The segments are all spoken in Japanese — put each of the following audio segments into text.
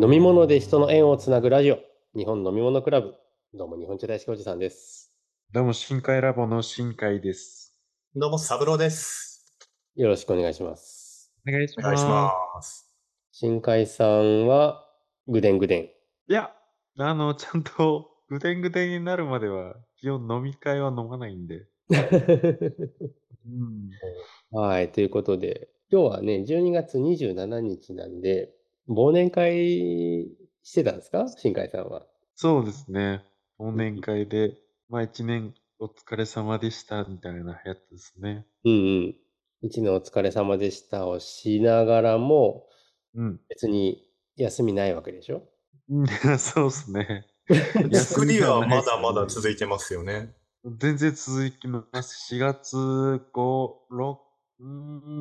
飲み物で人の縁をつなぐラジオ、日本飲み物クラブ。どうも、日本茶大好きおじさんです。どうも、深海ラボの深海です。どうも、サブローです。よろしくお願いします。お願いしお願いします。新海さんは、ぐでんぐでん。いや、あの、ちゃんと、ぐでんぐでんになるまでは、基本飲み会は飲まないんで。うん。はい、ということで、今日はね、12月27日なんで、忘年会してたんですか？新海さんは。そうですね。忘年会で、まあ一年お疲れ様でした、みたいなやつですね。うんうん。一年お疲れ様でしたをしながらも、うん。別に休みないわけでしょ？う んそうですね。作りはまだまだい続いてますよね。全然続きます。4月5、6、うー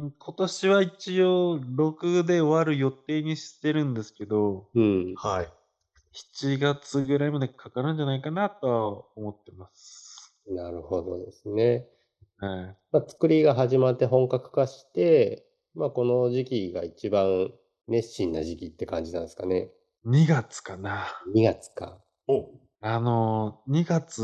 ん、今年は一応6で終わる予定にしてるんですけど、うん。はい。7月ぐらいまでかかるんじゃないかなとは思ってます。なるほどですね。はい。まあ、作りが始まって本格化して、まあ、この時期が一番熱心な時期って感じなんですかね。2月かな。2月か。おあの、2月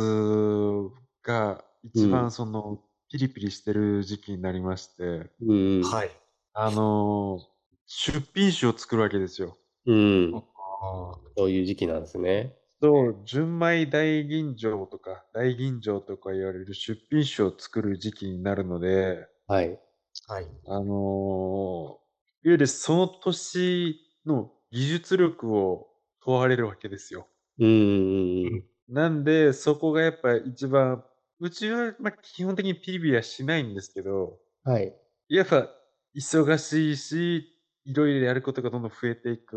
が一うん番その、ピリピリしてる時期になりまして、うん。はい。あの、出品集を作るわけですよ。うん。あそういう時期なんですね。そう、純米大吟醸とか、大吟醸とか言われる出品酒を作る時期になるので、はい。ーはい。あのーいわゆるその年の技術力を問われるわけですよ。うんうんうん。なんで、そこがやっぱ一番、うちはまあ基本的にピリピリはしないんですけど、はい。やっぱ忙しいし、いろいろやることがどんどん増えていく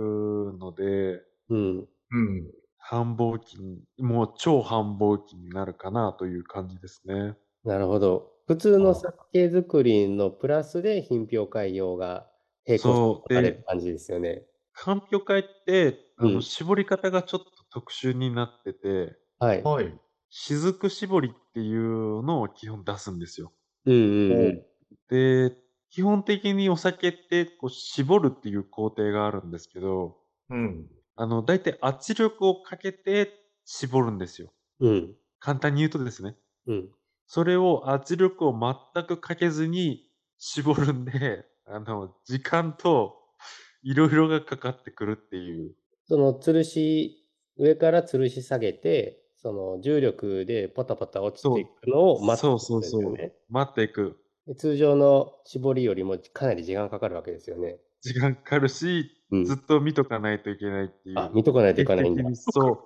ので、うん。うん。繁忙期に、もう超繁忙期になるかなという感じですね。なるほど。普通の酒造りのプラスで品評会用が並行そうされる感じですよね。鑑評会って、あの、うん絞り方がちょっと特殊になってて、はい。はい。雫絞りっていうのを基本出すんですよ。うんうんうん。で、基本的にお酒ってこう絞るっていう工程があるんですけど、うん。あの、大体圧力をかけて絞るんですよ。うん。簡単に言うとですね。うん。それを圧力を全くかけずに絞るんで、あの、時間といろいろがかかってくるっていう。その吊るし、上から吊るし下げて、その重力でポタポタ落ちていくのを待ってそうそうそうるんですよね。待っていく。で通常の絞りよりもかなり時間かかるわけですよね。時間かかるし、うんずっと見とかないといけないっていう。あ、見とかないといかないんだそう。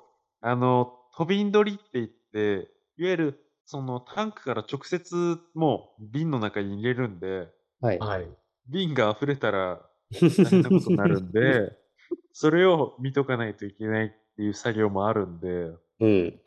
あの、飛びん取りって言って、いわゆる、そのタンクから直接もう瓶の中に入れるんで、はい。はい。瓶が溢れたら大変なことになるんで、それを見とかないといけないっていう作業もあるんで、うん。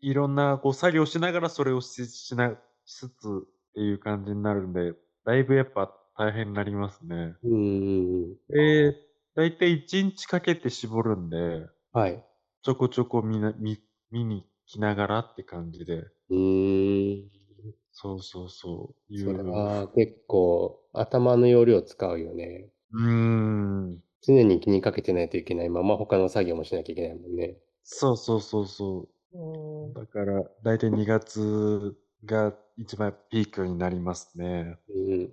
いろんなこう作業しながらそれをししなしつつっていう感じになるんで、だいぶやっぱ大変になりますね。うんうんうん。えー、だいたい1日かけて絞るんで、はい。ちょこちょこ見な見見に来ながらって感じで。うーん。そうそうそう。いそれう。は結構頭の容量使うよね。うーん。常に気にかけてないといけないまま他の作業もしなきゃいけないもんね。そうそうそうそう。だから、だいたい2月が一番ピークになりますね。うん。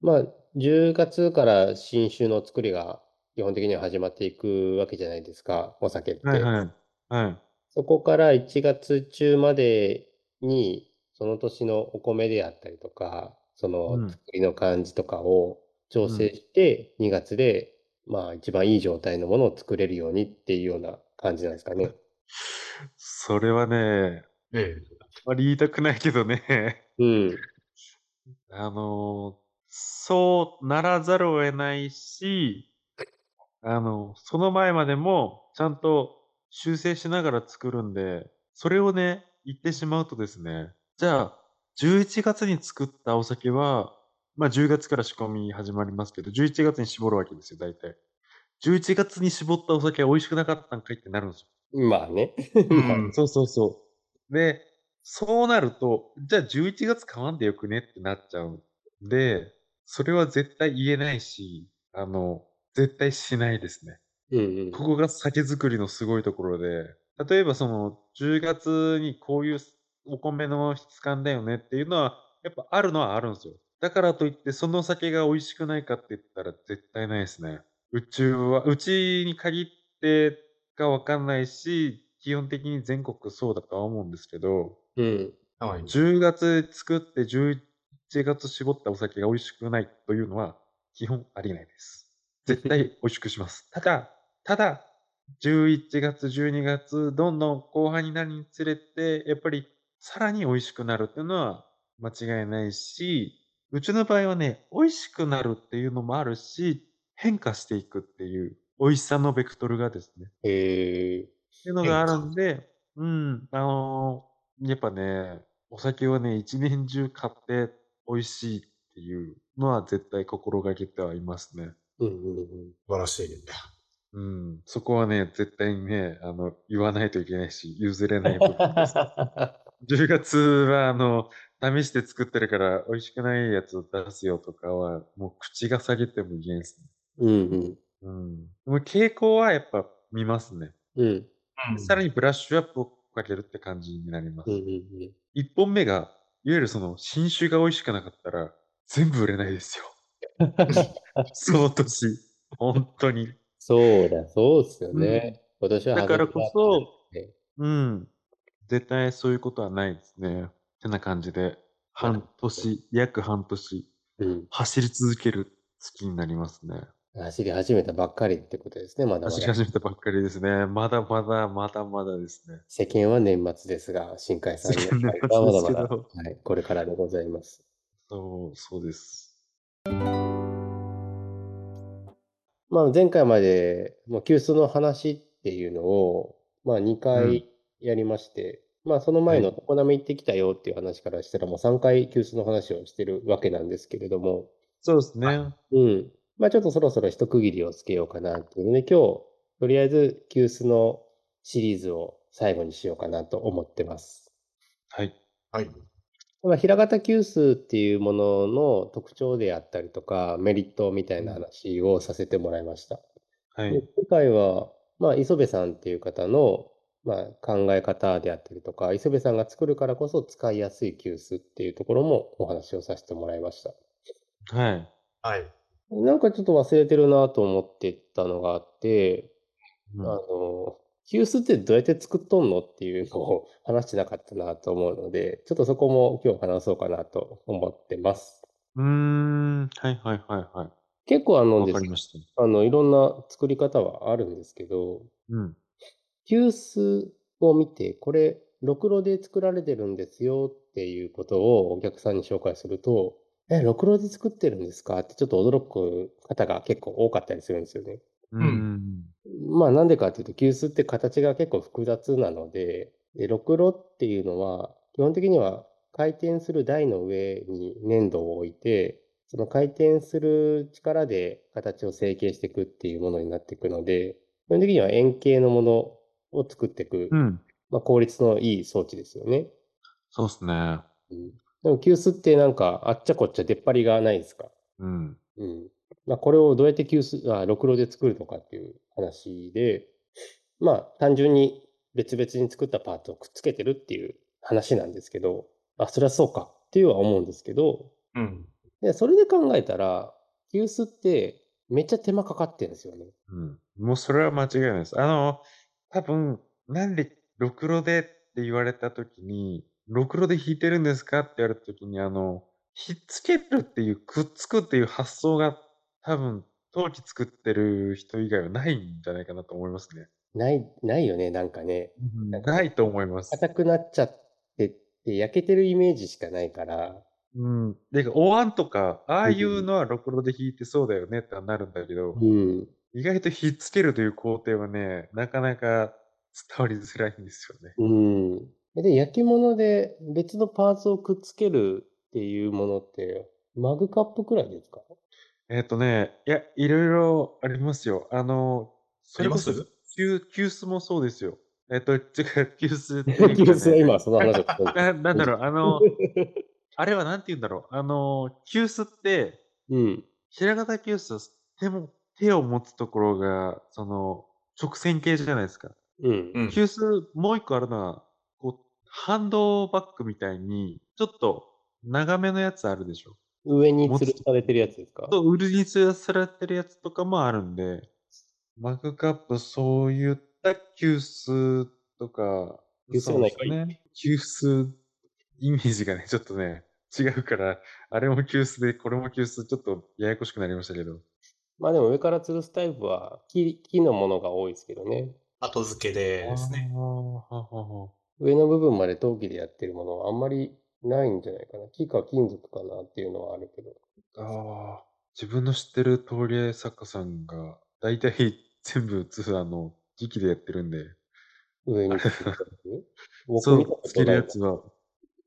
まあ、10月から新酒の作りが基本的には始まっていくわけじゃないですか、お酒って。はいはい。はい。そこから1月中までに、その年のお米であったりとか、そうんの作りの感じとかを調整して、2月で、まあ一番いい状態のものを作れるようにっていうような感じなんですかね。それはね、ええ。あまり言いたくないけどね、うん。あのーそうならざるを得ないし、あの、その前までもちゃんと修正しながら作るんで、それをね、言ってしまうとですね、じゃあ、11月に作ったお酒は、まあ10月から仕込み始まりますけど、11月に絞るわけですよ、大体。11月に絞ったお酒は美味しくなかったんかいってなるんですよ。まあね。うん そうそうそう。で、そうなると、じゃあ11月買わんでよくねってなっちゃうんで、それは絶対言えないし、あの、絶対しないですね。うんうん。ここが酒造りのすごいところで、例えばその10月にこういうお米の質感だよねっていうのは、やっぱあるのはあるんですよ。だからといってその酒が美味しくないかって言ったら絶対ないですね。うちは、うちに限ってかわかんないし、基本的に全国そうだとは思うんですけど、うん。はい。10月作って11月絞ったお酒が美味しくないというのは基本ありえないです。絶対美味しくします。ただ、ただ、11月、12月、どんどん後半になるにつれて、やっぱりさらに美味しくなるっていうのは間違いないし、うちの場合はね、美味しくなるっていうのもあるし、変化していくっていう美味しさのベクトルがですね、へえ。っていうのがあるんで、うん、あのーやっぱね、お酒をね、一年中買って美味しいっていうのは絶対心がけてはいますね。うんうんうん。素晴らしい。うん、そこはね、絶対にね、あの、言わないといけないし、譲れない部分です。10月は、あの、試して作ってるから美味しくないやつを出すよとかは、もう口が下げても言えんですね。うんうん。うん。でも傾向はやっぱ見ますね。うん。さらにブラッシュアップをかけるって感じになります。うんうん一本目が、いわゆるその新酒が美味しくなかったら、全部売れないですよ。うん。その年。本当に。そうだ、そうっすよね。今年はだからこそうん。絶対そういうことはないですね。ってな感じで、半年、約半年、うん。走り続ける月になりますね。走り始めたばっかりってことですね、まだまだ。走り始めたばっかりですね。まだまだ、まだまだですね。世間は年末ですが、新海さん世間の年末はまだまだ、はい、これからでございます。そう、そうです。まあ、前回まで、もう急須の話っていうのを、まあ、2うん回やりまして、まあ、その前の常滑行ってきたよっていう話からしたら、もう3回急須の話をしてるわけなんですけれども、そうですね。うん。まあ、ちょっとそろそろ一区切りをつけようかなっていうので、今日、とりあえず急須のシリーズを最後にしようかなと思ってます。はい。はい。まあ、平型急須っていうものの特徴であったりとか、メリットみたいな話をさせてもらいました。ではい。今回は、まあ、磯部さんっていう方の、まあ、考え方であったりとか、磯部さんが作るからこそ使いやすい急須っていうところもお話をさせてもらいました。はい。はい。なんかちょっと忘れてるなと思ってたのがあって、うんあの、急須ってどうやって作っとんのっていうのを話してなかったなと思うので、ちょっとそこも今日話そうかなと思ってます。うーん。はいはいはいはい。結構あのわですかりました。あの、いろんな作り方はあるんですけど、うん。急須を見て、これ、ろくろで作られてるんですよっていうことをお客さんに紹介すると、え、ろくろで作ってるんですか？ってちょっと驚く方が結構多かったりするんですよね。うん。まあなんでかっていうと、急須って形が結構複雑なので、で、ろくろっていうのは、基本的には回転する台の上に粘土を置いて、その回転する力で形を成形していくっていうものになっていくので、基本的には円形のものを作っていく、うん。まあ効率のいい装置ですよね。そうですね。うんでも急須ってなんかあっちゃこっちゃ出っ張りがないですか？うん。うん。まあ、これをどうやって急須、あ、ろくろで作るのかっていう話で、まあ、単純に別々に作ったパーツをくっつけてるっていう話なんですけど、あ、そりゃそうかっていうは思うんですけど、うん。で、それで考えたら、急須ってめっちゃ手間かかってるんですよね。うん。もうそれは間違いないです。あの、多分、なんで、ろくろでって言われたときに、ろくろで引いてるんですか？って言われたときに、あの、ひっつけるっていう、くっつくっていう発想が、多分、陶器作ってる人以外はないんじゃないかなと思いますね。ない、ないよね、なんかね。なんかないと思います。硬くなっちゃってって焼けてるイメージしかないから、うん。で、お椀とか、ああいうのはろくろで引いてそうだよねってなるんだけど、うん。意外とひっつけるという工程はね、なかなか伝わりづらいんですよね。うん。で、焼き物で別のパーツをくっつけるっていうものって、マグカップくらいですか？えっとね、いや、いろいろありますよ。あの、それこそ急、急須もそうですよ。えっと、違う、急須っね 急須は今その話を な、なんだろう、あの、あれはなんて言うんだろう。あの、急須って、うん。平型急須は手も、手を持つところが、その、直線形じゃないですか。うん。うん。急須、もう一個あるのは、ハンドバッグみたいに、ちょっと長めのやつあるでしょ。上に吊るされてるやつですか？と、売りに吊らされてるやつとかもあるんで、マグカップ、そういった急須とか、急須はないかいそうですね。急須、イメージがね、ちょっとね、違うから、あれも急須で、これも急須、ちょっとややこしくなりましたけど。まあでも上から吊るすタイプは木木のものが多いですけどね。後付けでですね。ははは上の部分まで陶器でやってるものはあんまりないんじゃないかな。木か金属かなっていうのはあるけど。ああ、自分の知ってる陶芸作家さんが、だいたい全部、つあの、時期でやってるんで、上に そう、つけるやつは、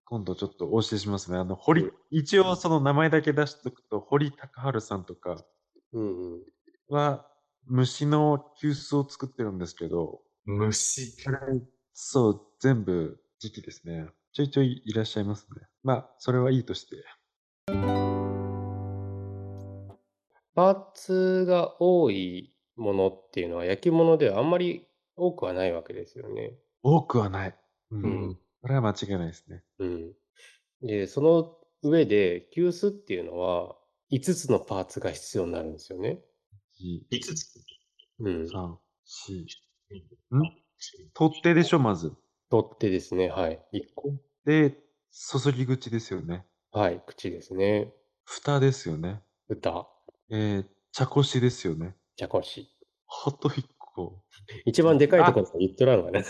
今度ちょっとお教えしますね。あの、堀、一応その名前だけ出しとくと、堀高春さんとかうんうん。は、虫の急須を作ってるんですけど、虫。そう、全部時期ですね。ちょいちょいいらっしゃいますね。まあ、それはいいとして。パーツが多いものっていうのは焼き物ではあんまり多くはないわけですよね。多くはない。う。うんん。これは間違いないですね。うん。で、その上で急須っていうのは5つのパーツが必要になるんですよね。2、5つ。うん。3、4。ん取っ手でしょ、まず。取っ手ですね。はい。1個。で、注ぎ口ですよね。はい。口ですね。蓋ですよね。蓋。えー、茶こしですよね。茶こし。あと一個。一番でかいところ言っとらんわね。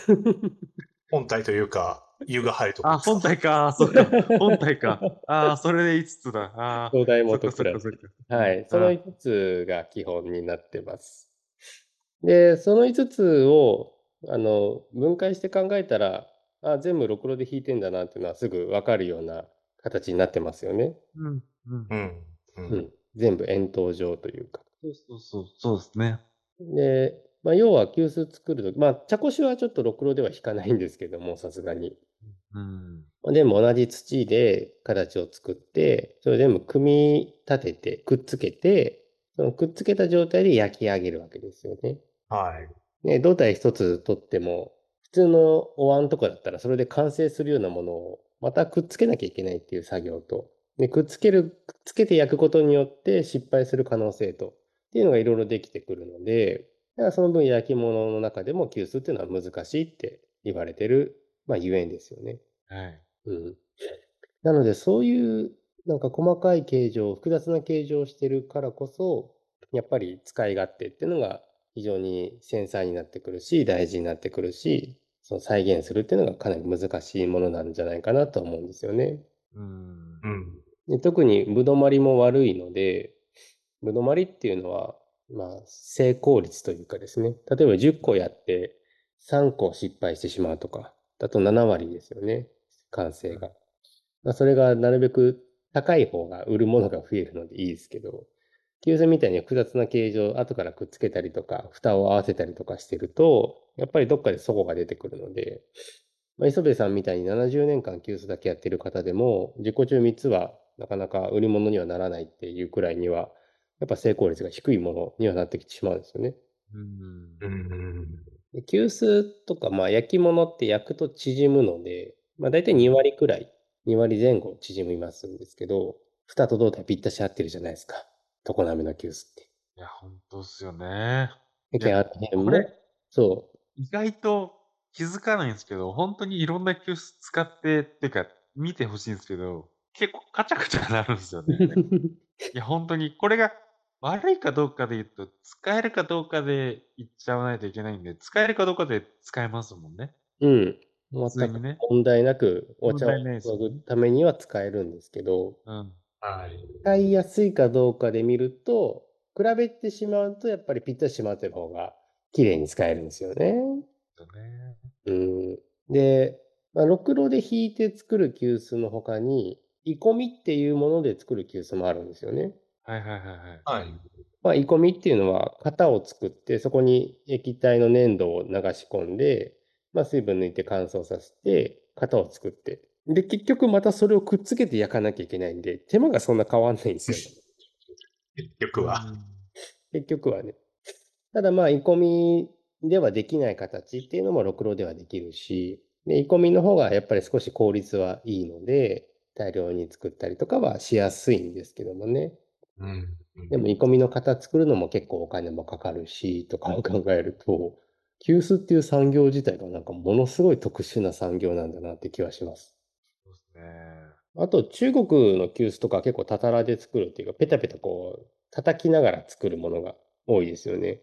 本体というか、湯が入るとこあ、本体か。そっか。本体か。ああ、それで5つだ。ああ。東大元。はい。その5つが基本になってます。で、その5つを、あの、分解して考えたら、あ、全部ろくろで引いてんだなっていうのはすぐわかるような形になってますよね。うん。うん。うん。う。うんん。全部円筒状というか。そうそうそう。そうですね。で、まあ、要は急須作るとき、まあ、茶こしはちょっとろくろでは引かないんですけども、さすがに。うん。まあでも同じ土で形を作って、それ全部組み立てて、くっつけて、そのくっつけた状態で焼き上げるわけですよね。はい。ね、胴体一つ取っても、普通のお椀とかだったらそれで完成するようなものをまたくっつけなきゃいけないっていう作業と、でくっつける、くっつけて焼くことによって失敗する可能性と、っていうのがいろいろできてくるので、だからその分焼き物の中でも急須っていうのは難しいって言われてる、まあゆえんですよね。はい。うん。なので、そういう、なんか細かい形状、複雑な形状をしてるからこそ、やっぱり使い勝手っていうのが非常に繊細になってくるし、大事になってくるし、その再現するっていうのがかなり難しいものなんじゃないかなと思うんですよね。うん。うん。で特にぶどまりも悪いので、ぶどまりっていうのは、まあ、成功率というかですね、例えば10個やって3個失敗してしまうとか、だと7割ですよね、完成が。まあ、それがなるべく高い方が売るものが増えるのでいいですけど、急須みたいに複雑な形状、後からくっつけたりとか、蓋を合わせたりとかしてると、やっぱりどっかで齟齬が出てくるので、まあ、磯部さんみたいに70年間急須だけやってる方でも、自己中3つはなかなか売り物にはならないっていうくらいには、やっぱ成功率が低いものにはなってきてしまうんですよね。うん。うん。で急須とか、まあ、焼き物って焼くと縮むので、まあ、大体2割くらい、2割前後縮みますんですけど、蓋と胴体ぴったし合ってるじゃないですか。常滑の急須って。いや、本当っすよね。だけどあの辺もこれ、そ意外と気づかないんですけど、本当にいろんな急須使って、ってか、見てほしいんですけど、結構カチャカチャなるんですよう。ね。いや、本当に、これが悪いかどうかで言うと、使えるかどうかで言っちゃわないといけないんで、使えるかどうかで使えますもんね。うん。全く。問題なくお茶を注ぐためには使えるんですけど、うん。はい。使いやすいかどうかで見ると、比べてしまうと、やっぱりぴったりしまってる方が綺麗に使えるんですよね。そうね。うん。で、まあ、ろくろで引いて作る急須の他に、鋳込みっていうもので作る急須もあるんですよね。はいはいはいはい。はい。まあ、鋳込みっていうのは型を作って、そこに液体の粘土を流し込んで、まあ、水分抜いて乾燥させて、型を作って。で、結局またそれをくっつけて焼かなきゃいけないんで、手間がそんな変わんないんですよ。結局は。結局はね。ただまあ、イコミではできない形っていうのもろくろではできるし、で、イコミの方がやっぱり少し効率はいいので、大量に作ったりとかはしやすいんですけどもね。うん。でも、イコミの型作るのも結構お金もかかるし、とかを考えると、急須っていう産業自体がなんかものすごい特殊な産業なんだなって気はします。ね。あと、中国の急須とか結構たたらで作るっていうか、ペタペタこう、叩きながら作るものが多いですよね。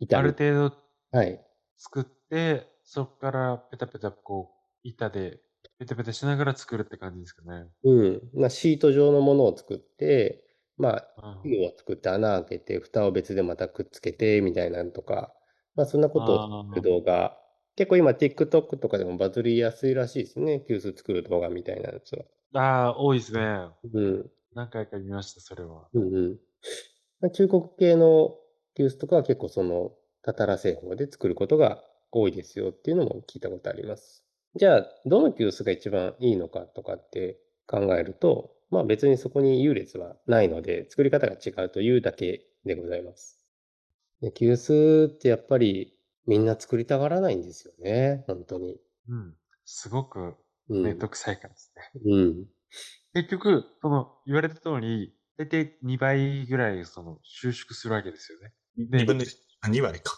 板ある程度はい。作って、そこからペタペタこう、板でペタペタしながら作るって感じですかね。うん。まあ、シート状のものを作って、まあ、うん器を作って穴開けて、蓋を別でまたくっつけて、みたいなのとか、まあ、そんなことを動画、結構今 TikTok とかでもバズりやすいらしいですね。急須作る動画みたいなやつは。ああ、多いですね。うん。何回か見ました、それは。うんうん。まあ中国系の急須とかは結構その、たたら製法で作ることが多いですよっていうのも聞いたことあります。じゃあ、どの急須が一番いいのかとかって考えると、まあ別にそこに優劣はないので、作り方が違うというだけでございます。で急須ってやっぱりみんな作りたがらないんですよね。本当に。うん。すごくうん。めんどくさいからですね。うん。結局、その、言われた通り、だいたい2倍ぐらい、その、収縮するわけですよね。で2分の1、あ2割か。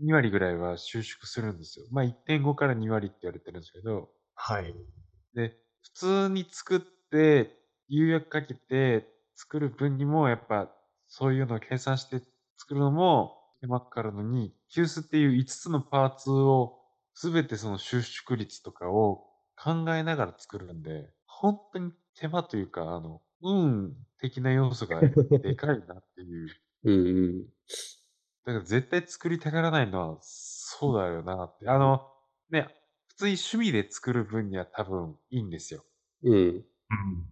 2割ぐらいは収縮するんですよ。まあ1.5から2割って言われてるんですけど、はい。で、普通に作って、釉薬かけて作る分にも、やっぱ、そういうのを計算して作るのも手間かかるのに、急須っていう5つのパーツを、すべてその収縮率とかを考えながら作るんで、本当に手間というか、あの、運的な要素が でかいなっていう。うんうん。だから絶対作りたがらないのは、そうだよなって。あの、ね、普通に趣味で作る分には多分いいんですよ。うん。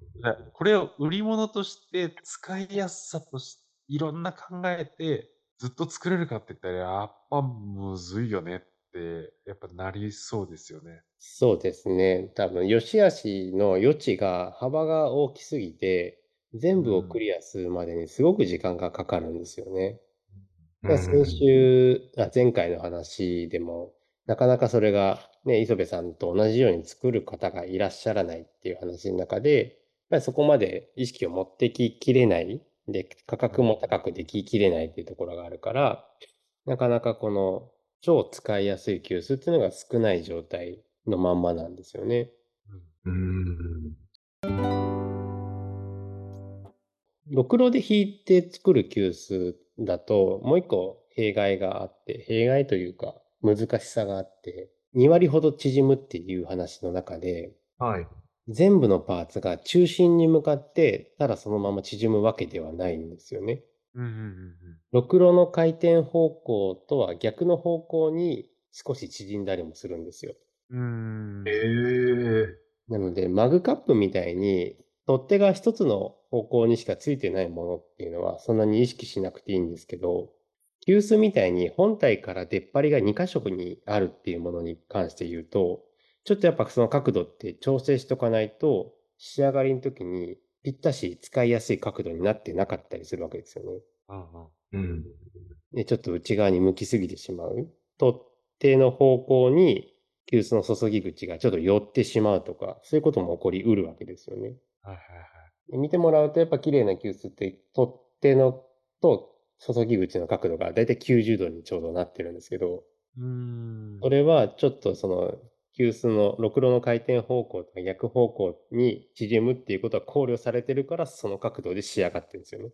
これを売り物として使いやすさとしいろんな考えてずっと作れるかって言ったらやっぱむずいよねってやっぱなりそうですよね。そうですね。多分、良し悪しの余地が、幅が大きすぎて、全部をクリアするまでにすごく時間がかかるんですよね。だから先週、あ、前回の話でも、なかなかそれが、ね、磯部さんと同じように作る方がいらっしゃらないっていう話の中で、やっぱりそこまで意識を持ってききれない。で、価格も高くでききれないっていうところがあるから、なかなかこの超使いやすい急須っていうのが少ない状態のまんまなんですよね。うん。ろくろで引いて作る急須だと、もう一個弊害があって、弊害というか難しさがあって、2割ほど縮むっていう話の中で、はい。全部のパーツが中心に向かって、ただそのまま縮むわけではないんですよね。うんうんうんろくろの回転方向とは逆の方向に少し縮んだりもするんですよ。うん。うーん。ええなので、マグカップみたいに、取っ手が一つの方向にしかついてないものっていうのは、そんなに意識しなくていいんですけど、急須みたいに本体から出っ張りが2箇所にあるっていうものに関して言うと、ちょっとやっぱその角度って調整しとかないと、仕上がりの時にぴったし使いやすい角度になってなかったりするわけですよね。うんうんうん。で、ちょっと内側に向きすぎてしまう。取っ手の方向に急須の注ぎ口がちょっと寄ってしまうとか、そういうことも起こりうるわけですよね。はいはいはい。で見てもらうとやっぱ綺麗な急須って取っ手のと注ぎ口の角度がだいたい90度にちょうどなってるんですけど、うーん。それはちょっとその急須のろくろの回転方向とか逆方向に縮むっていうことは考慮されてるからその角度で仕上がってるんですよね。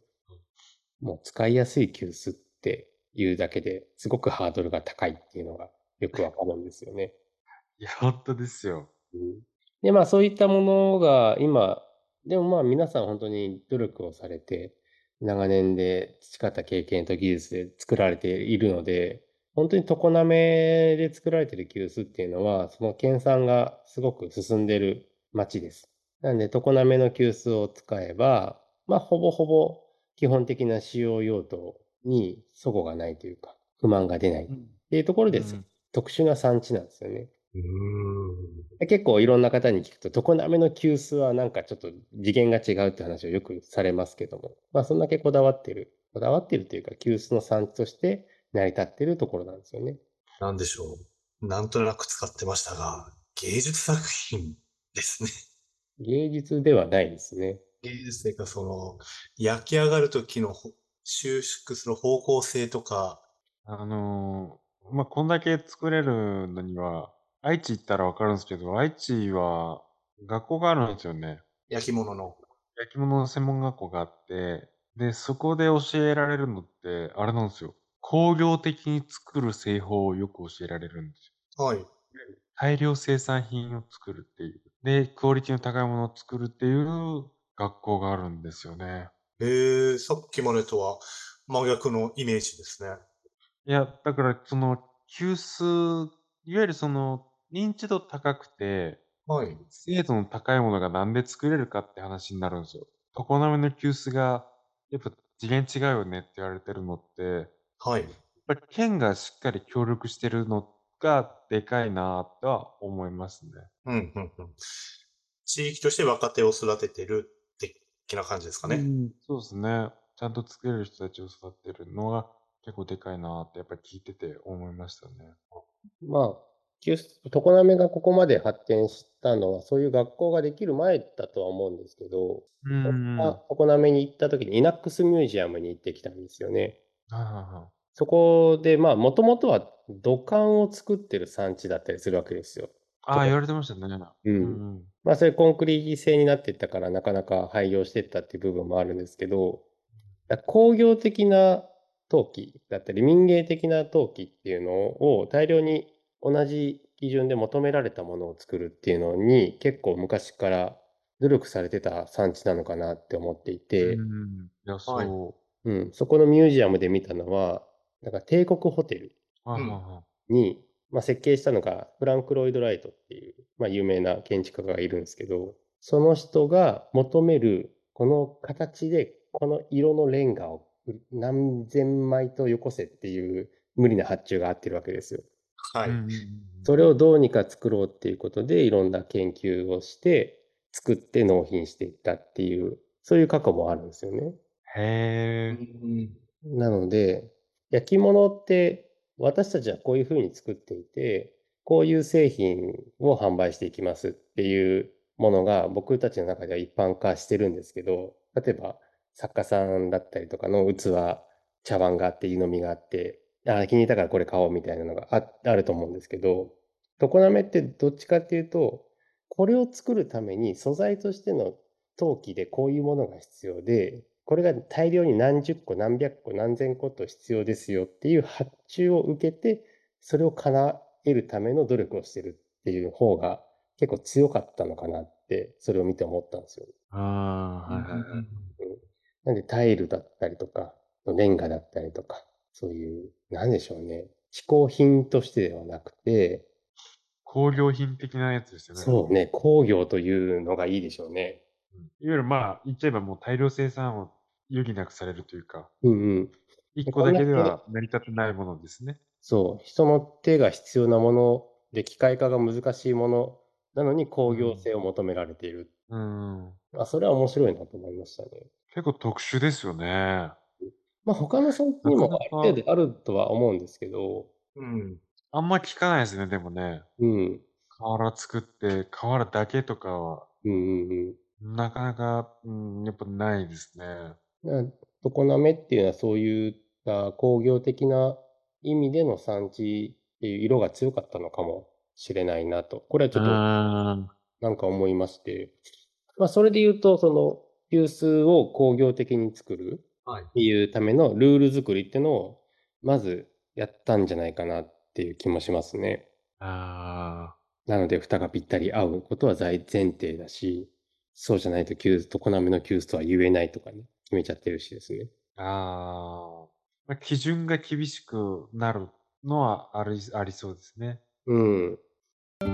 もう使いやすい急須っていうだけですごくハードルが高いっていうのがよくわかるんですよね。いや、本当ですよ。うんで、まあそういったものが今、でもまあ皆さん本当に努力をされて、長年で培った経験と技術で作られているので、本当に常滑で作られている急須っていうのは、その研鑽がすごく進んでいる町です。なんで、常滑の急須を使えば、まあほぼほぼ基本的な使用用途に齟齬がないというか、不満が出ないっうんていうところです。うん特殊な産地なんですよね。うん。で結構いろんな方に聞くと、常滑の急須はなんかちょっと次元が違うって話をよくされますけども、まあそんだけこだわってるこだわっているというか、急須の産地として成り立っているところなんですよね。なんでしょう。なんとなく使ってましたが、芸術作品ですね。芸術ではないですね。芸術というか、その、焼き上がる時のほ収縮する方向性とか、あのーまあ、こんだけ作れるのには、愛知行ったらわかるんですけど、愛知は学校があるんですよね。焼き物の。焼き物の専門学校があって、で、そこで教えられるのって、あれなんですよ。工業的に作る製法をよく教えられるんですよ。はい。大量生産品を作るっていう。で、クオリティの高いものを作るっていう学校があるんですよね。えー、さっきまでとは真逆のイメージですね。いや、だから、その、急須、いわゆるその、認知度高くて、はい。精度の高いものがなんで作れるかって話になるんですよ。常滑の急須が、やっぱ次元違うよねって言われてるのって、やっはい。ぱり県がしっかり協力してるのがでかいなとは思いますね。うん、うん、うん。地域として若手を育ててる的な感じですかね。うんそうですね。ちゃんと作れる人たちを育てるのが結構でかいなってやっぱり聞いてて思いましたね。まあ、急須常滑がここまで発展したのは、そういう学校ができる前だとは思うんですけど、うん。僕が常滑に行った時にイナックスミュージアムに行ってきたんですよね。そこで、まあ、もともとは土管を作ってる産地だったりするわけですよ。ああ、言われてましたね。う。うんん。まあ、それコンクリ製になっていったから、なかなか廃業していったっていう部分もあるんですけど、工業的な陶器だったり、民芸的な陶器っていうのを大量に同じ基準で求められたものを作るっていうのに、結構昔から努力されてた産地なのかなって思っていて、うん。いや、はいそう。うん、そこのミュージアムで見たのは、なんか帝国ホテルに、まあ、設計したのがフランク・ロイド・ライトっていう、まあ、有名な建築家がいるんですけど、その人が求めるこの形でこの色のレンガを何千枚とよこせっていう無理な発注があってるわけですよ。はい。それをどうにか作ろうっていうことでいろんな研究をして作って納品していったっていう、そういう過去もあるんですよね。へえ。なので、焼き物って私たちはこういうふうに作っていて、こういう製品を販売していきますっていうものが僕たちの中では一般化してるんですけど、例えば作家さんだったりとかの器、茶碗があって湯飲みがあって、あ気に入ったからこれ買おうみたいなのがああると思うんですけど、常滑ってどっちかっていうと、これを作るために素材としての陶器でこういうものが必要で、これが大量に何十個、何百個、何千個と必要ですよっていう発注を受けて、それを叶えるための努力をしてるっていう方が結構強かったのかなって、それを見て思ったんですよ。ああ、はいはいはい。なんでタイルだったりとか、レンガだったりとか、そういう、なんでしょうね。嗜好品としてではなくて、工業品的なやつですよね。そうね、工業というのがいいでしょうね。うん。いわゆるまあ、言っちゃえばもう大量生産を余儀なくされるというか、うんうん。一個だけでは成り立ってないものですね。そう、人の手が必要なもので機械化が難しいものなのに工業性を求められている。うん。あ、それは面白いなと思いましたね。結構特殊ですよね。まあ他の産地にもある程度あるとは思うんですけど、うん。あんま聞かないですね、でもね。うん、瓦作って、瓦だけとかは、うんうんなかなか、うん、やっぱないですね。常滑っていうのはそういった工業的な意味での産地っていう色が強かったのかもしれないなと。これはちょっとうん。なんか思いまして。まあそれで言うと、その、急須を工業的に作るはい。っていうためのルール作りっていうのを、まずやったんじゃないかなっていう気もしますね。あなので、蓋がぴったり合うことは大前提だし、そうじゃないと急須、常滑の急須とは言えないとかね、決めちゃってるしですね。あ。あ基準が厳しくなるのはあり、ありそうですね。うん。な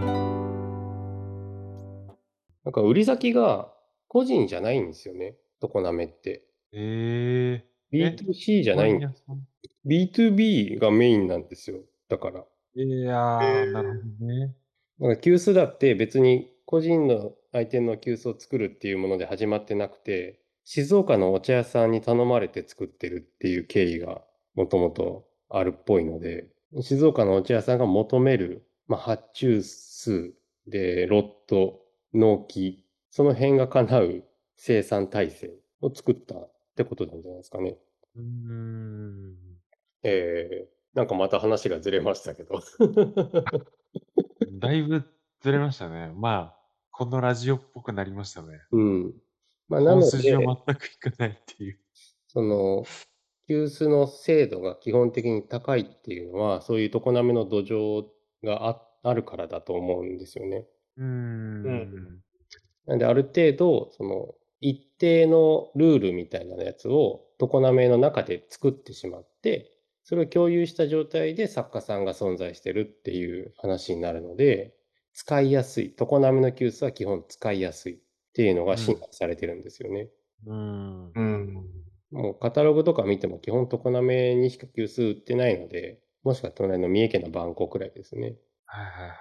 んか売り先が個人じゃないんですよね、常滑って。ええ B2C じゃないんパン屋さん？B2B がメインなんですよ。だから。いやえーー、なるほどね。だから急須だって別に個人の相手の急須を作るっていうもので始まってなくて、静岡のお茶屋さんに頼まれて作ってるっていう経緯がもともとあるっぽいので、静岡のお茶屋さんが求める、まあ、発注数で、ロット、納期、その辺が叶う生産体制を作ったってことなんじゃないですかね。うーん。えー、なんかまた話がずれましたけど。だいぶずれましたね。まあ、このラジオっぽくなりましたね。うん。まあ、なの本筋で、は全くいかないっていう。その、急須の精度が基本的に高いっていうのは、そういう常滑の土壌がああるからだと思うんですよね。うーん。なんで、ある程度、その、一定のルールみたいなやつを常滑の中で作ってしまって、それを共有した状態で作家さんが存在してるっていう話になるので、使いやすい。常滑の急須は基本使いやすいっていうのが進化されてるんですよね。うーん。うん。もうカタログとか見ても基本常滑にしか急須売ってないので、もしくは隣の三重県の番号くらいですね。はいはいはいは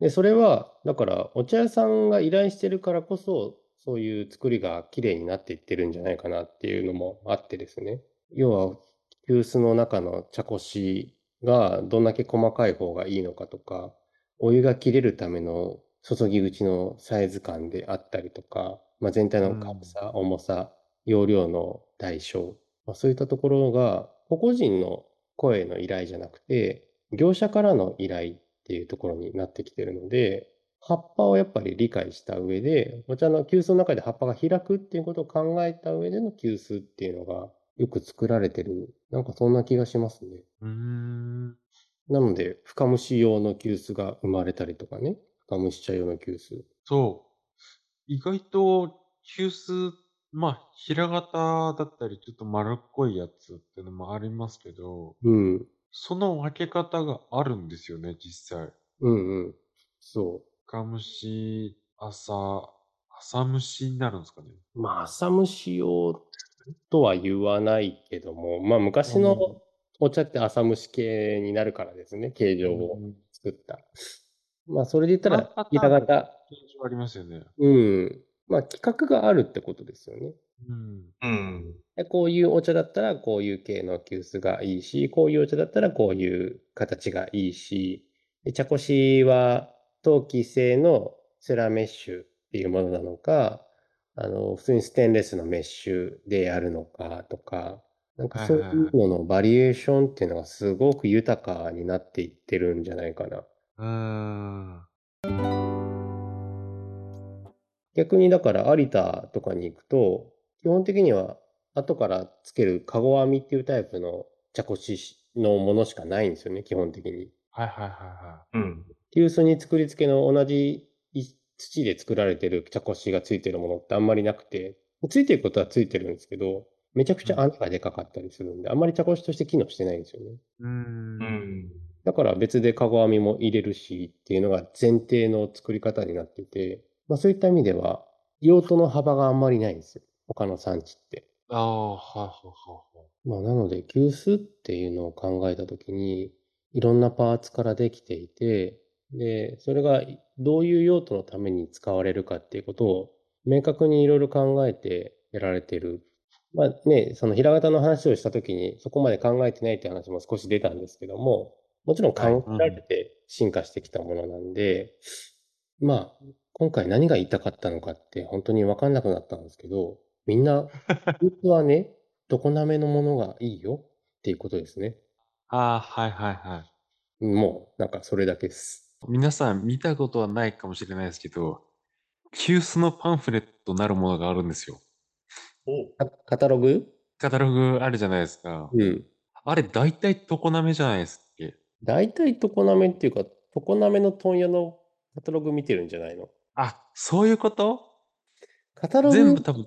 い。で、それは、だから、お茶屋さんが依頼してるからこそ、そういう作りが綺麗になっていってるんじゃないかなっていうのもあってですね。要は、急須の中の茶こしがどんだけ細かい方がいいのかとか、お湯が切れるための注ぎ口のサイズ感であったりとか、まあ、全体の軽さ、重さ、容量の大小、まあ、そういったところが、個々人の声の依頼じゃなくて、業者からの依頼っていうところになってきてるので、葉っぱをやっぱり理解した上で、お茶の急須の中で葉っぱが開くっていうことを考えた上での急須っていうのがよく作られてる。なんかそんな気がしますね。うーん。なので、深蒸し用の急須が生まれたりとかね。深蒸し茶用の急須。そう。意外と、急須、まあ、平型だったり、ちょっと丸っこいやつっていうのもありますけど、うん。その分け方があるんですよね、実際。うんうん。そ深蒸し、朝、朝蒸しになるんですかね。う。まあ、朝蒸し用とは言わないけども、まあ、昔のお茶って朝蒸し系になるからですね。形状をうん作った。まあ、それで言ったら平型。ありますよね。うん。まあ、企画があるってことですよね。うん。うん。でこういうお茶だったらこういう系の急須がいいし、こういうお茶だったらこういう形がいいし、で茶こしは陶器製のセラメッシュっていうものなのか、あの、普通にステンレスのメッシュでやるのかとか、なんかそういうののバリエーションっていうのがすごく豊かになっていってるんじゃないかな。うーん。逆にだから有田とかに行くと、基本的には後からつけるカゴ編みっていうタイプの茶こしのものしかないんですよね、基本的に。はいはいはいはうん。急須に作り付けの同じい土で作られてる茶こしがついてるものってあんまりなくて、ついてることはついてるんですけど、めちゃくちゃ穴がでかかったりするんで、あんまり茶こしとして機能してないんですよね。い。うーん。うん。だから別でカゴ編みも入れるしっていうのが前提の作り方になってて、まあそういった意味では用途の幅があんまりないんですよ。他の産地って。ああ、はいはいは。まあなので急須っていうのを考えたときに、いろんなパーツからできていて、で、それがどういう用途のために使われるかっていうことを明確にいろいろ考えてやられてる。まあね、その平型の話をしたときにそこまで考えてないって話も少し出たんですけども、もちろん考えられて進化してきたものなんで、まあ、今回何が言いたかったのかって本当にわかんなくなったんですけど、みんな、実はね、常滑のものがいいよっていうことですね。ああ、はいはいはい。もう、なんかそれだけです。皆さん見たことはないかもしれないですけど、急須のパンフレットなるものがあるんですよ。おカカタログ？カタログあるじゃないですか。うん。あれ大体常滑じゃないです大体常滑っていうか、常滑の問屋のカタログ見てるんじゃないの？あ、そういうこと？カタログ、全部多分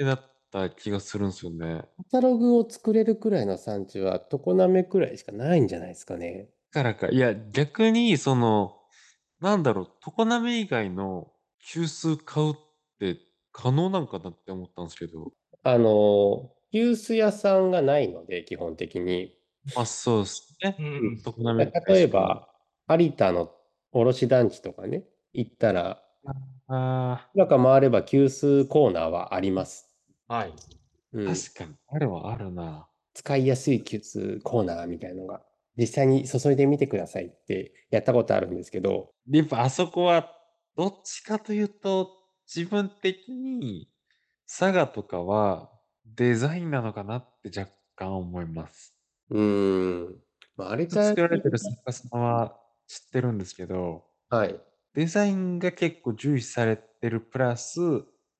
だった気がするんですよね。カタログを作れるくらいの産地は常滑くらいしかないんじゃないですかね。だからか、いや、逆に、その、なんだろう、常滑以外の急須買うって可能なんかなって思ったんですけど。あの、急須屋さんがないので、基本的に。まあ、そうですね。うん。例えば、有田の卸団地とかね、行ったら、あ中回れば急須コーナーはあります。はい。うん。確かに。あるはあるな。使いやすい急須コーナーみたいのが、実際に注いでみてくださいってやったことあるんですけど、やっぱあそこは、どっちかというと、自分的に、佐賀とかはデザインなのかなって若干思います。うーん。まあ、有田作られてる焼作家さんは知ってるんですけど、はい。デザインが結構重視されてるプラス、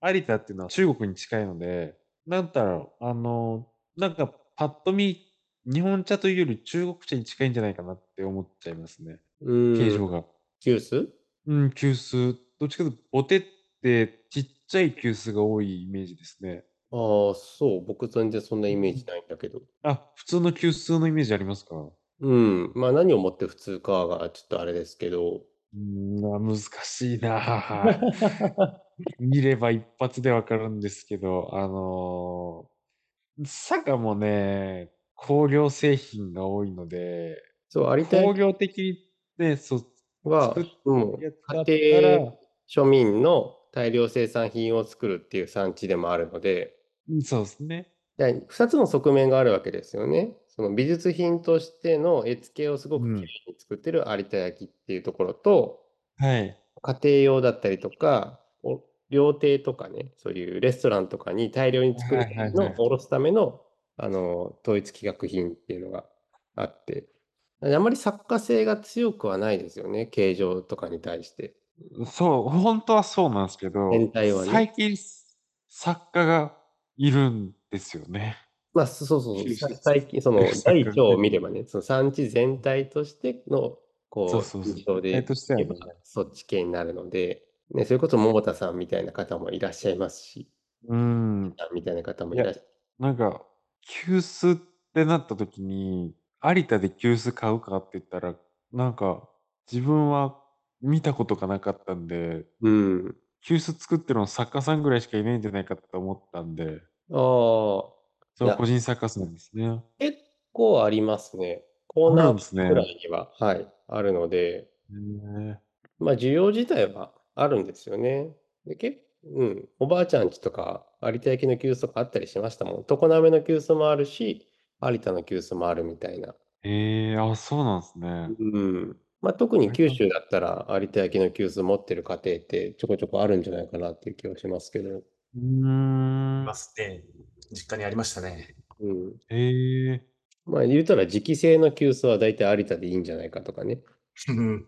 有田っていうのは中国に近いので、なんだろう、あの、なんかパッと見、日本茶というより中国茶に近いんじゃないかなって思っちゃいますね。うーん。形状が。急須うん、急須。どっちかというと、ボテってちっちゃい急須が多いイメージですね。ああ、そう。僕全然そんなイメージないんだけど。あ、普通の急須のイメージありますか？うん。まあ何をもって普通かがちょっとあれですけど。ん、まあ難しいな 見れば一発でわかるんですけど、あのー、佐賀もね、工業製品が多いので、そう、有田焼工業的にね、そう、は作っ、もうやつだった家ら庭庶民の大量生産品を作るっていう産地でもあるので、うんそうですね。で2つの側面があるわけですよね。その美術品としての絵付けをすごくうん綺麗に作ってる有田焼っていうところと、はい。家庭用だったりとか、お料亭とかね、そういうレストランとかに大量に作るのを卸すための、あの、統一規格品っていうのがあって、あまり作家性が強くはないですよね、形状とかに対して。そう、本当はそうなんですけど、ね最近、作家がいるんですよね。まあ、そそうそう最近、その九州大小を見ればね、その産地全体としての、こう、そうそうそうで全体としてはね言えばそっち系になるので、ね、それこそ桃田さんみたいな方もいらっしゃいますし、うん。みたいな方もいらっしゃなんか、急須ってなった時に、有田で急須買うかって言ったら、なんか、自分は見たことがなかったんで、うん。急須作ってるの作家さんぐらいしかいないんじゃないかって思ったんで、ああ、そいうや個人作家さんですね。結構ありますね。コーナーあるんですねぐらいには、はい、あるので、へまあ、需要自体はあるんですよね。で、けうん、おばあちゃんちとか、有田焼の急須とかあったりしましたもん。常滑の急須もあるし、有田の急須もあるみたいな。え。へえ、あ、そうなんですね。うん。まあ、特に九州だったら、有田焼の急須持ってる家庭ってちょこちょこあるんじゃないかなっていう気はしますけど。うーんいま。すね。実家にありましたね。うん。へえ。まあ、言うたら、磁気製の急須は大体有田でいいんじゃないかとかね。うん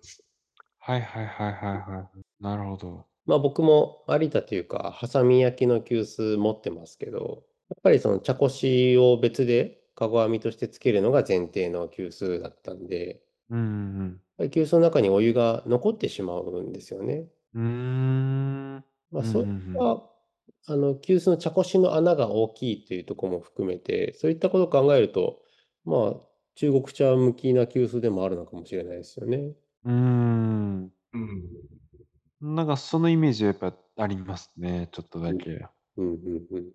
はいはいはいはいはい。なるほど。まあ僕も有田というか、ハサミ焼きの急須持ってますけど、やっぱりその茶こしを別でかご編みとしてつけるのが前提の急須だったんで、うんうん急須の中にお湯が残ってしまうんですよね。うん。うーん。まあうんそれは、あの、急須の茶こしの穴が大きいというところも含めて、そういったことを考えると、まあ中国茶向きな急須でもあるのかもしれないですよね。うーん。うん。なんかそのイメージはやっぱありますね。ちょっとだけ。うんうんうん。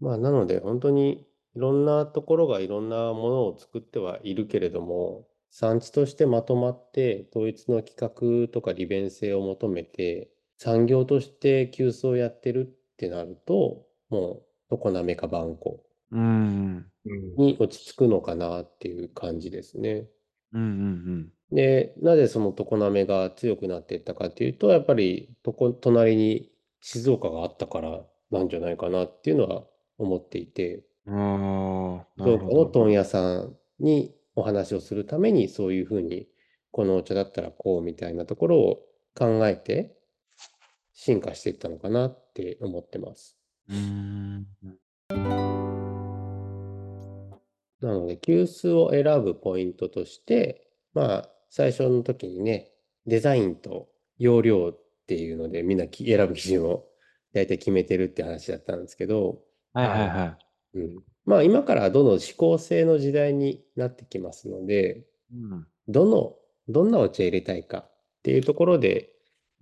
まあ、なので、本当にいろんなところがいろんなものを作ってはいるけれども、産地としてまとまって、統一の規格とか利便性を求めて、産業として急須をやってるってなると、もう、常滑か番湖うん。うん。に落ち着くのかなっていう感じですね。うんうんで、なぜその常滑が強くなっていったかっていうと、やっぱりとこ隣に静岡があったからなんじゃないかなっていうのは思っていて、うん。ああ、な静るほど。岡の問屋さんにお話をするために、そういうふうに、このお茶だったらこうみたいなところを考えて進化していったのかなって思ってます。うーん。なので、急須を選ぶポイントとして、まあ、最初の時にね、デザインと容量っていうので、みんなき選ぶ基準を大体決めてるって話だったんですけど、はいはいはい。うん、まあ、今からどの指向性の時代になってきますので、うん。どの、どんなお茶入れたいかっていうところで、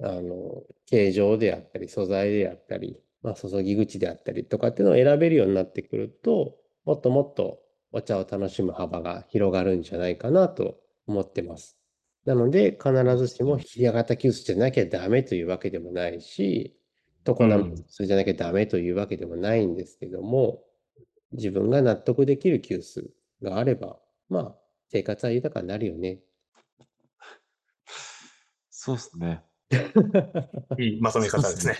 あの、形状であったり、素材であったり、まあ、注ぎ口であったりとかっていうのを選べるようになってくると、もっともっとお茶を楽しむ幅が広がるんじゃないかなと思ってます。なので、必ずしも平型急須じゃなきゃダメというわけでもないし、常滑うんそれじゃなきゃダメというわけでもないんですけども、自分が納得できる急須があれば、まあ、生活は豊かになるよね。そうっすね。いいまとめ方ですね。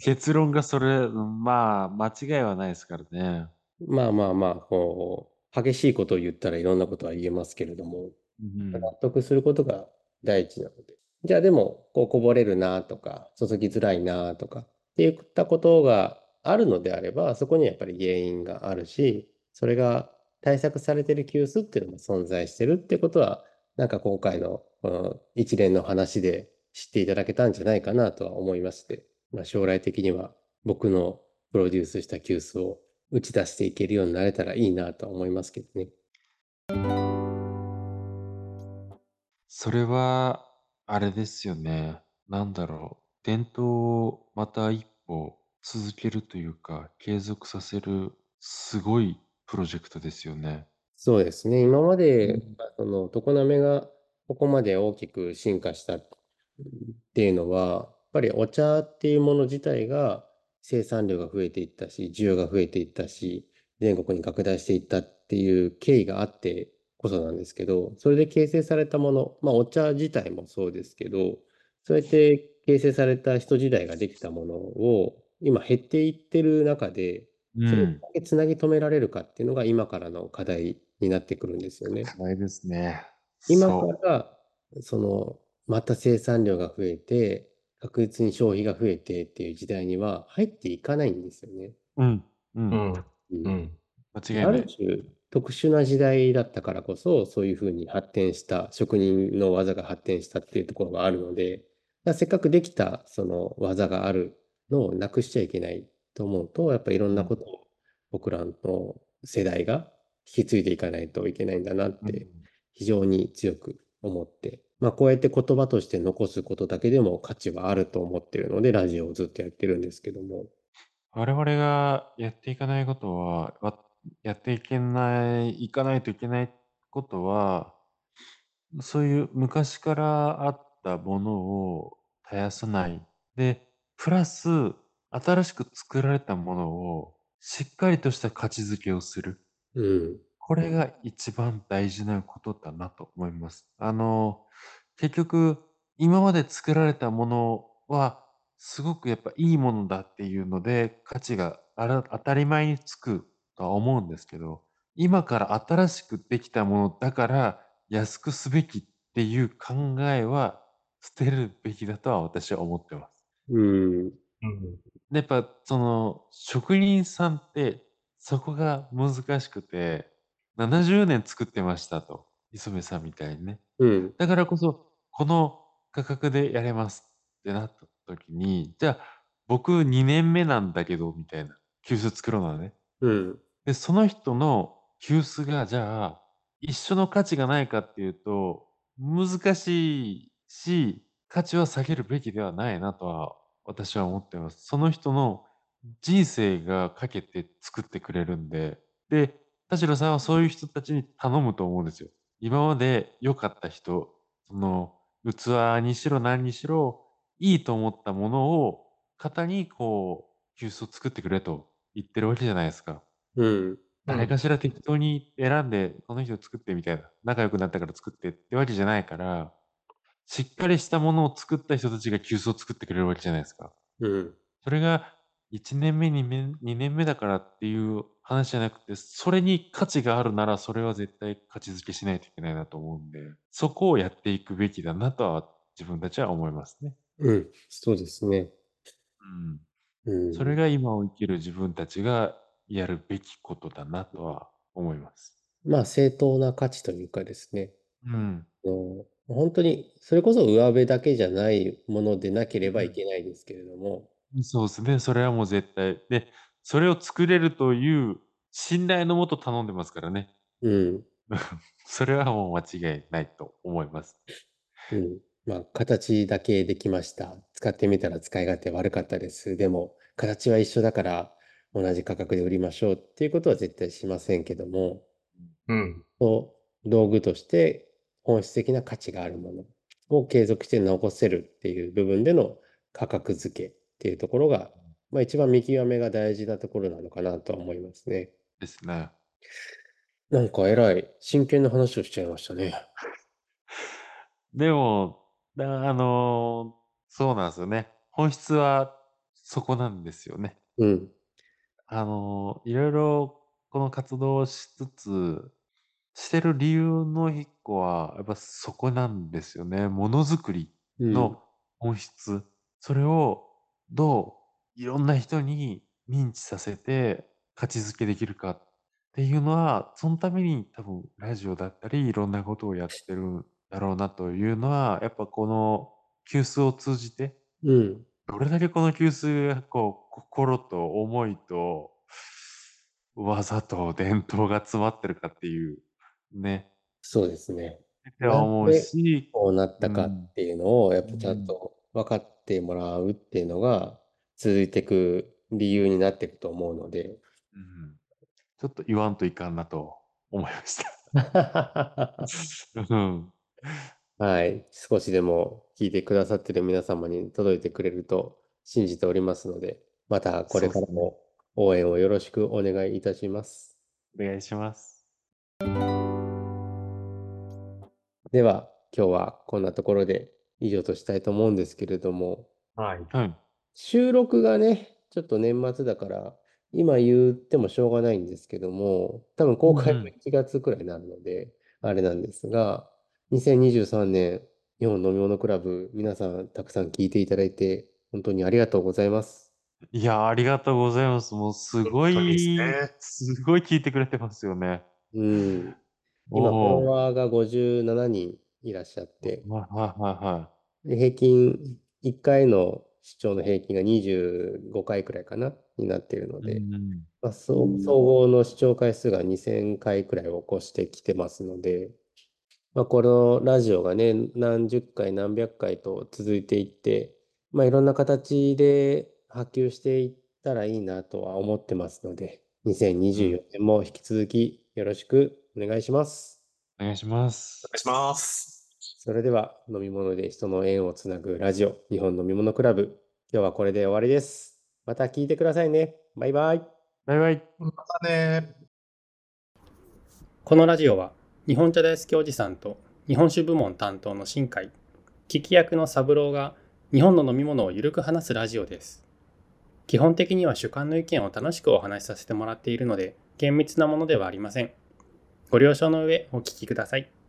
結論がそれ、まあ、間違いはないですからね。まあまあまあ、こう、激しいことを言ったらいろんなことは言えますけれども、うん納得することが第一なので。じゃあでも、こうこぼれるなとか、注ぎづらいなとか、っていったことがあるのであれば、そこにやっぱり原因があるし、それが対策されてる急須っていうのも存在してるってことは、なんか今回のこの一連の話で知っていただけたんじゃないかなとは思いまして、まあ、将来的には僕のプロデュースした急須を打ち出していけるようになれたらいいなとは思いますけどね。それは、あれですよね。なんだろう。伝統をまた一歩続けるというか、継続させる、すごいプロジェクトですよね。そうですね。今までうん、その、常滑がここまで大きく進化したっていうのは、やっぱりお茶っていうもの自体が生産量が増えていったし、需要が増えていったし、全国に拡大していったっていう経緯があってこそなんですけど、それで形成されたもの、まあお茶自体もそうですけど、そうやって形成された人時代ができたものを今減っていってる中で、うそれだけつなぎ止められるかっていうのが今からの課題になってくるんですよね。課題ですね。今そから、その、また生産量が増えて、確実に消費が増えてっていう時代には入っていかないんですよね。う。うん。う。うんん。ううんん。間違いない。ある種、特殊な時代だったからこそ、そういうふうに発展した、職人の技が発展したっていうところがあるので、せっかくできたその技があるのをなくしちゃいけないと思うと、やっぱりいろんなことを僕らの世代が引き継いでいかないといけないんだなっうんて非常に強く思って、まあこうやって言葉として残すことだけでも価値はあると思ってるので、ラジオをずっとやってるんですけども。我々がやっていかないことは、わやっていけない、いかないといけないことは、そういう昔からあったものを絶やさない。で、プラス、新しく作られたものをしっかりとした価値づけをする。うん。これが一番大事なことだなと思います。あの、結局、今まで作られたものは、すごくやっぱいいものだっていうので、価値があら当たり前につくとは思うんですけど、今から新しくできたものだから安くすべきっていう考えは捨てるべきだとは私は思ってます。うん。うん。で、やっぱその職人さんってそこが難しくて、70年作ってましたと。磯部さんみたいにね。うん。だからこそ、この価格でやれますってなった時に、じゃあ僕2年目なんだけど、みたいな。急須作ろうなのね。うん。で、その人の急須がじゃあ一緒の価値がないかっていうと、難しいし、価値は下げるべきではないなとは私は思ってます。その人の人生がかけて作ってくれるんで、で、田代さんはそういう人たちに頼むと思うんですよ。今まで良かった人、その器にしろ何にしろ、いいと思ったものを方にこう、急須を作ってくれと言ってるわけじゃないですか。うん。誰かしら適当に選んで、この人作ってみたいな。仲良くなったから作ってってわけじゃないから、しっかりしたものを作った人たちが急須を作ってくれるわけじゃないですか。うん。それが1年目、2年 ,2 年目だからっていう話じゃなくて、それに価値があるなら、それは絶対価値づけしないといけないなと思うんで、そこをやっていくべきだなとは自分たちは思いますね。うん。そうですね。うん。うん。それが今を生きる自分たちがやるべきことだなとは思います。まあ正当な価値というかですね。うん。の本当に、それこそ上辺だけじゃないものでなければいけないですけれども、そうですね。それはもう絶対。で、それを作れるという信頼のもと頼んでますからね。うん。それはもう間違いないと思います。うん。まあ、形だけできました。使ってみたら使い勝手悪かったです。でも、形は一緒だから同じ価格で売りましょうっていうことは絶対しませんけども、うん。道具として本質的な価値があるものを継続して残せるっていう部分での価格付けっていうところがまあ一番見極めが大事なところなのかなとは思いますね。ですね。なんかえらい真剣な話をしちゃいましたね。でも、だあの、そうなんですよね。本質はそこなんですよね。うん。あの、いろいろこの活動をしつつ、してる理由の一個は、やっぱそこなんですよね。ものづくりうん。の本質。それをどういろんな人に認知させて価値づけできるかっていうのは、そのために多分ラジオだったりいろんなことをやってるんだろうなというのは、やっぱこの急須を通じて、うん。どれだけこの急須がこう心と思いと技と伝統が詰まってるかっていうね、そうですね。って思うし、こうなったかうんっていうのを、やっぱちゃんと分かってもらうっていうのが、続いていく理由になっていくと思うので。うんちょっと言わんといかんなと思いました。う んはい。少しでも聞いてくださってる皆様に届いてくれると信じておりますので、またこれからも応援をよろしくお願いいたします。お願いします。では、今日はこんなところで以上としたいと思うんですけれども、はい。はい。収録がね、ちょっと年末だから、今言ってもしょうがないんですけども、多分公開もうんうん1月くらいになるので、あれなんですが、2023年、日本飲み物クラブ、皆さんたくさん聞いていただいて、本当にありがとうございます。いや、ありがとうございます。もうすごい、すねすごい聞いてくれてますよね。うん。今、フォロワーが57人いらっしゃって、はいはいはいはで平均、1回の視聴の平均が25回くらいかな、になっているのい。で、うんまあ、総合の視聴回数が2000回くらいを超してきてますので、まあ、このラジオがね、何十回、何百回と続いていって、まあ、いろんな形で波及していったらいいなとは思ってますので、2024年も引き続きよろしくお願いします。お願いしますお。願いします。それでは、飲み物で人の縁をつなぐラジオ、日本飲み物クラブ。今日はこれで終わりです。また聞いてくださいね。バイバイ。バイバイ。またねこのラジオは日本茶大好きおじさんと日本酒部門担当の新海聞き役の三郎が日本の飲み物をゆるく話すラジオです基本的には主観の意見を楽しくお話しさせてもらっているので厳密なものではありませんご了承の上お聞きください。